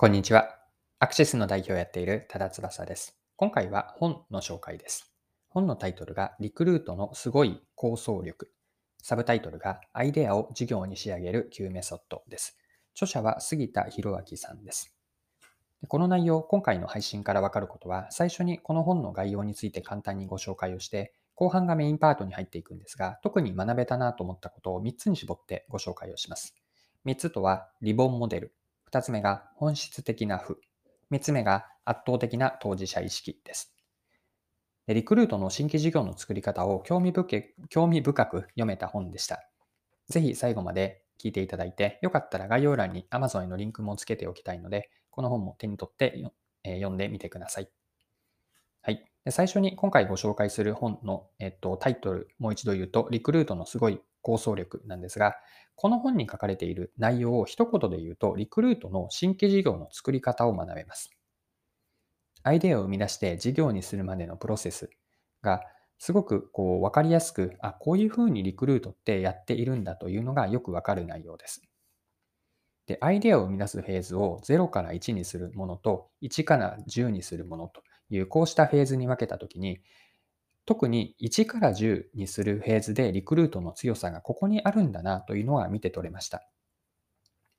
こんにちは。アクシスの代表をやっている多田翼です。今回は本の紹介です。本のタイトルがリクルートのすごい構想力。サブタイトルがアイデアを事業に仕上げる Q メソッドです。著者は杉田博明さんです。この内容、今回の配信からわかることは、最初にこの本の概要について簡単にご紹介をして、後半がメインパートに入っていくんですが、特に学べたなと思ったことを3つに絞ってご紹介をします。3つとは、リボンモデル、2つ目が本質的な負。3つ目が圧倒的な当事者意識です。でリクルートの新規事業の作り方を興味深興味深く読めた本でした。ぜひ最後まで聞いていただいて、よかったら概要欄に Amazon へのリンクもつけておきたいので、この本も手に取って読んでみてください。はい。で最初に今回ご紹介する本の、えっと、タイトル、もう一度言うと、リクルートのすごい構想力なんですが、この本に書かれている内容を一言で言うと、リクルートの新規事業の作り方を学べます。アイデアを生み出して事業にするまでのプロセスがすごくこう分かりやすく、あ、こういうふうにリクルートってやっているんだというのがよくわかる内容です。で、アイデアを生み出すフェーズを0から1にするものと1から10にするものというこうしたフェーズに分けたときに、特に1から10にするフェーズでリクルートの強さがここにあるんだなというのは見て取れました。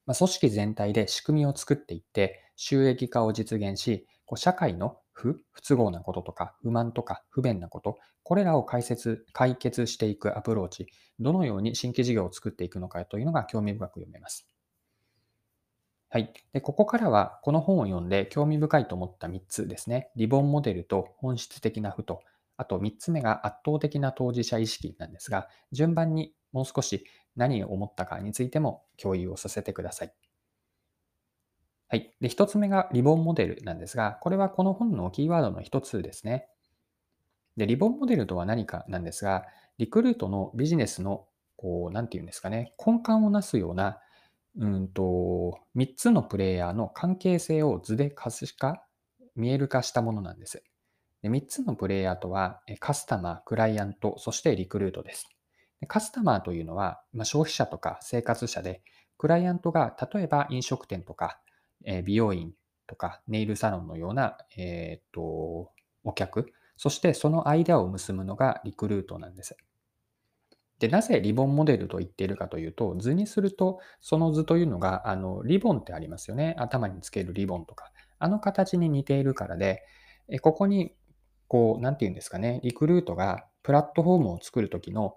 まあ、組織全体で仕組みを作っていって収益化を実現し、こう社会の不不都合なこととか不満とか不便なこと、これらを解説解決していくアプローチ、どのように新規事業を作っていくのかというのが興味深く読めます。はい。で、ここからはこの本を読んで興味深いと思った3つですね。リボンモデルと本質的な負とあと3つ目が圧倒的な当事者意識なんですが、順番にもう少し何を思ったかについても共有をさせてください。はい。で、1つ目がリボンモデルなんですが、これはこの本のキーワードの1つですね。で、リボンモデルとは何かなんですが、リクルートのビジネスの、こう、なんていうんですかね、根幹をなすような、うんと、3つのプレイヤーの関係性を図で可視化、見える化したものなんです。で3つのプレイヤーとは、カスタマー、クライアント、そしてリクルートです。でカスタマーというのは、まあ、消費者とか生活者で、クライアントが例えば飲食店とか、え美容院とかネイルサロンのような、えー、とお客、そしてその間を結ぶのがリクルートなんです。で、なぜリボンモデルと言っているかというと、図にすると、その図というのが、あの、リボンってありますよね。頭につけるリボンとか。あの形に似ているからで、ここにこう、なんて言うんですかね、リクルートがプラットフォームを作るときの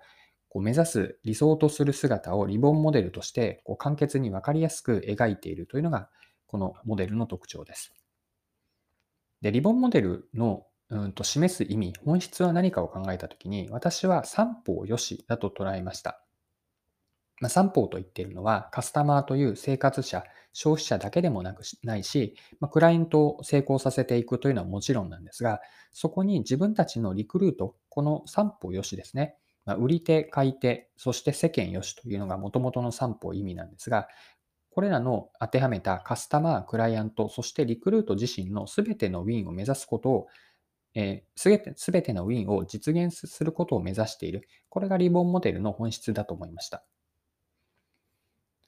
こう目指す理想とする姿をリボンモデルとしてこう簡潔に分かりやすく描いているというのがこのモデルの特徴です。で、リボンモデルのうんと示す意味、本質は何かを考えたときに、私は三方よしだと捉えました。まあ、三方と言っているのは、カスタマーという生活者、消費者だけでもなくないし、まあ、クライアントを成功させていくというのはもちろんなんですが、そこに自分たちのリクルート、この三方よしですね。まあ、売り手、買い手、そして世間よしというのが元々の三方意味なんですが、これらの当てはめたカスタマー、クライアント、そしてリクルート自身の全てのウィンを目指すことを、えー、すべてのウィンを実現することを目指している。これがリボンモデルの本質だと思いました。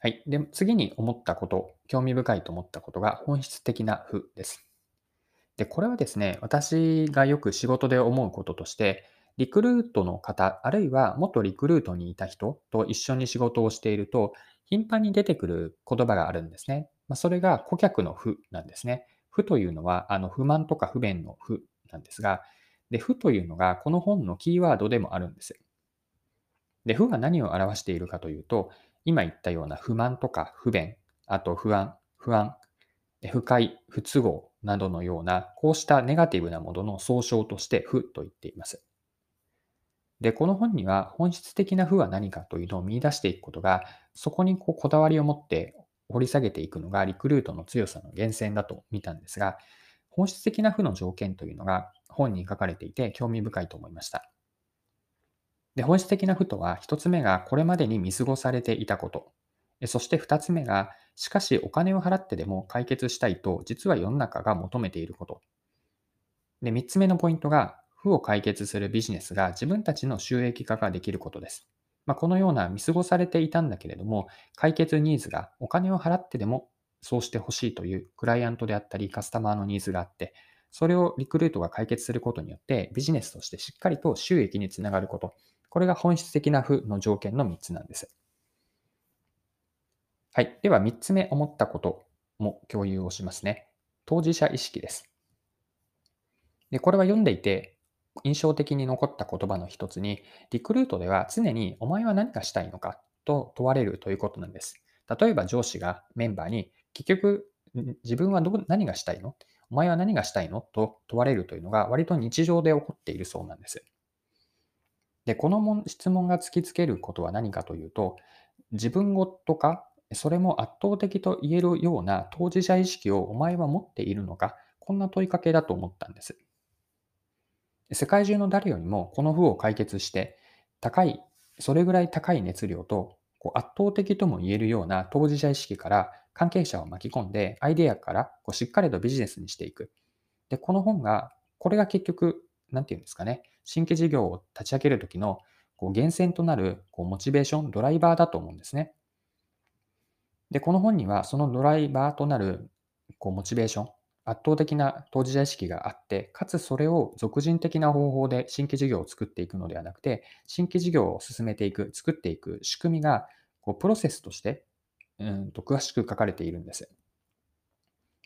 はい。で、次に思ったこと、興味深いと思ったことが本質的な負です。で、これはですね、私がよく仕事で思うこととして、リクルートの方、あるいは元リクルートにいた人と一緒に仕事をしていると、頻繁に出てくる言葉があるんですね。まあ、それが顧客の負なんですね。負というのは、あの不満とか不便の負なんですが、で、負というのがこの本のキーワードでもあるんです。で、負は何を表しているかというと、今言ったような不満とか不便、あと不安、不安、不快、不都合などのような、こうしたネガティブなものの総称として負と言っています。で、この本には本質的な負は何かというのを見出していくことが、そこにこうこだわりを持って掘り下げていくのがリクルートの強さの源泉だと見たんですが、本質的な負の条件というのが本に書かれていて興味深いと思いました。で、本質的な負とは、一つ目がこれまでに見過ごされていたこと。そして二つ目が、しかしお金を払ってでも解決したいと、実は世の中が求めていること。で、三つ目のポイントが、負を解決するビジネスが自分たちの収益化ができることです。まあ、このような見過ごされていたんだけれども、解決ニーズがお金を払ってでもそうしてほしいというクライアントであったりカスタマーのニーズがあって、それをリクルートが解決することによってビジネスとしてしっかりと収益につながること。これが本質的な負の条件の3つなんです。はい。では3つ目思ったことも共有をしますね。当事者意識です。で、これは読んでいて印象的に残った言葉の一つに、リクルートでは常にお前は何がしたいのかと問われるということなんです。例えば上司がメンバーに結局自分はど何がしたいの？お前は何がしたいの？と問われるというのが割と日常で起こっているそうなんです。で、この質問が突きつけることは何かというと、自分ごとか、それも圧倒的と言えるような当事者意識をお前は持っているのか、こんな問いかけだと思ったんです。世界中の誰よりもこの負を解決して、高い、それぐらい高い熱量とこう圧倒的とも言えるような当事者意識から関係者を巻き込んで、アイデアからこうしっかりとビジネスにしていく。で、この本が、これが結局、なんていうんですかね、新規事業を立ち上げるときのこう源泉となるこうモチベーション、ドライバーだと思うんですね。で、この本にはそのドライバーとなるこうモチベーション、圧倒的な当事者意識があって、かつそれを俗人的な方法で新規事業を作っていくのではなくて、新規事業を進めていく、作っていく仕組みがこうプロセスとしてうんと詳しく書かれているんです。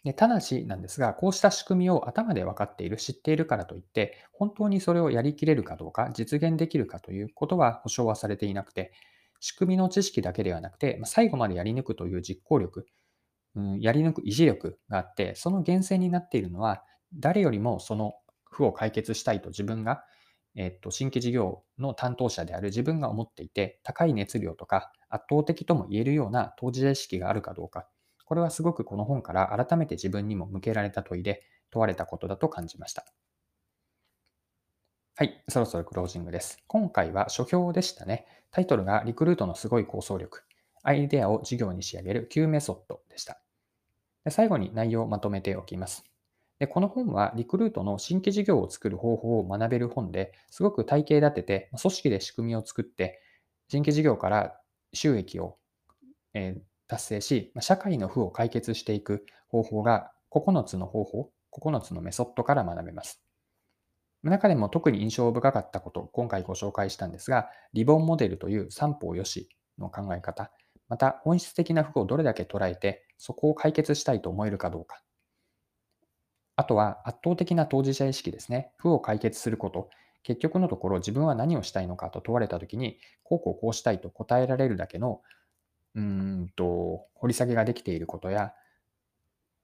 でただしなんですが、こうした仕組みを頭で分かっている、知っているからといって、本当にそれをやりきれるかどうか、実現できるかということは保証はされていなくて、仕組みの知識だけではなくて、最後までやり抜くという実行力、うん、やり抜く維持力があって、その源泉になっているのは、誰よりもその負を解決したいと自分が、えっと、新規事業の担当者である自分が思っていて、高い熱量とか圧倒的とも言えるような当事者意識があるかどうか、これはすごくこの本から改めて自分にも向けられた問いで問われたことだと感じました。はい、そろそろクロージングです。今回は書評でしたね。タイトルがリクルートのすごい構想力。アイデアを事業に仕上げる Q メソッドでした。で最後に内容をまとめておきます。でこの本はリクルートの新規事業を作る方法を学べる本ですごく体系立てて、組織で仕組みを作って、新規事業から収益を、え達成し、社会の負を解決していく方法が9つの方法、9つのメソッドから学べます。中でも特に印象深かったこと、今回ご紹介したんですが、リボンモデルという三方よしの考え方、また本質的な負をどれだけ捉えて、そこを解決したいと思えるかどうか。あとは圧倒的な当事者意識ですね。負を解決すること。結局のところ自分は何をしたいのかと問われたときに、こうこうこうしたいと答えられるだけの、うんと、掘り下げができていることや、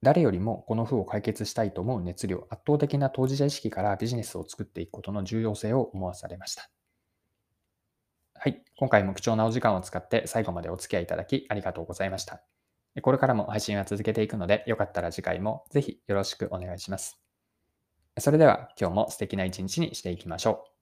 誰よりもこの負を解決したいと思う熱量、圧倒的な当事者意識からビジネスを作っていくことの重要性を思わされました。はい。今回も貴重なお時間を使って最後までお付き合いいただきありがとうございました。これからも配信は続けていくので、よかったら次回もぜひよろしくお願いします。それでは今日も素敵な一日にしていきましょう。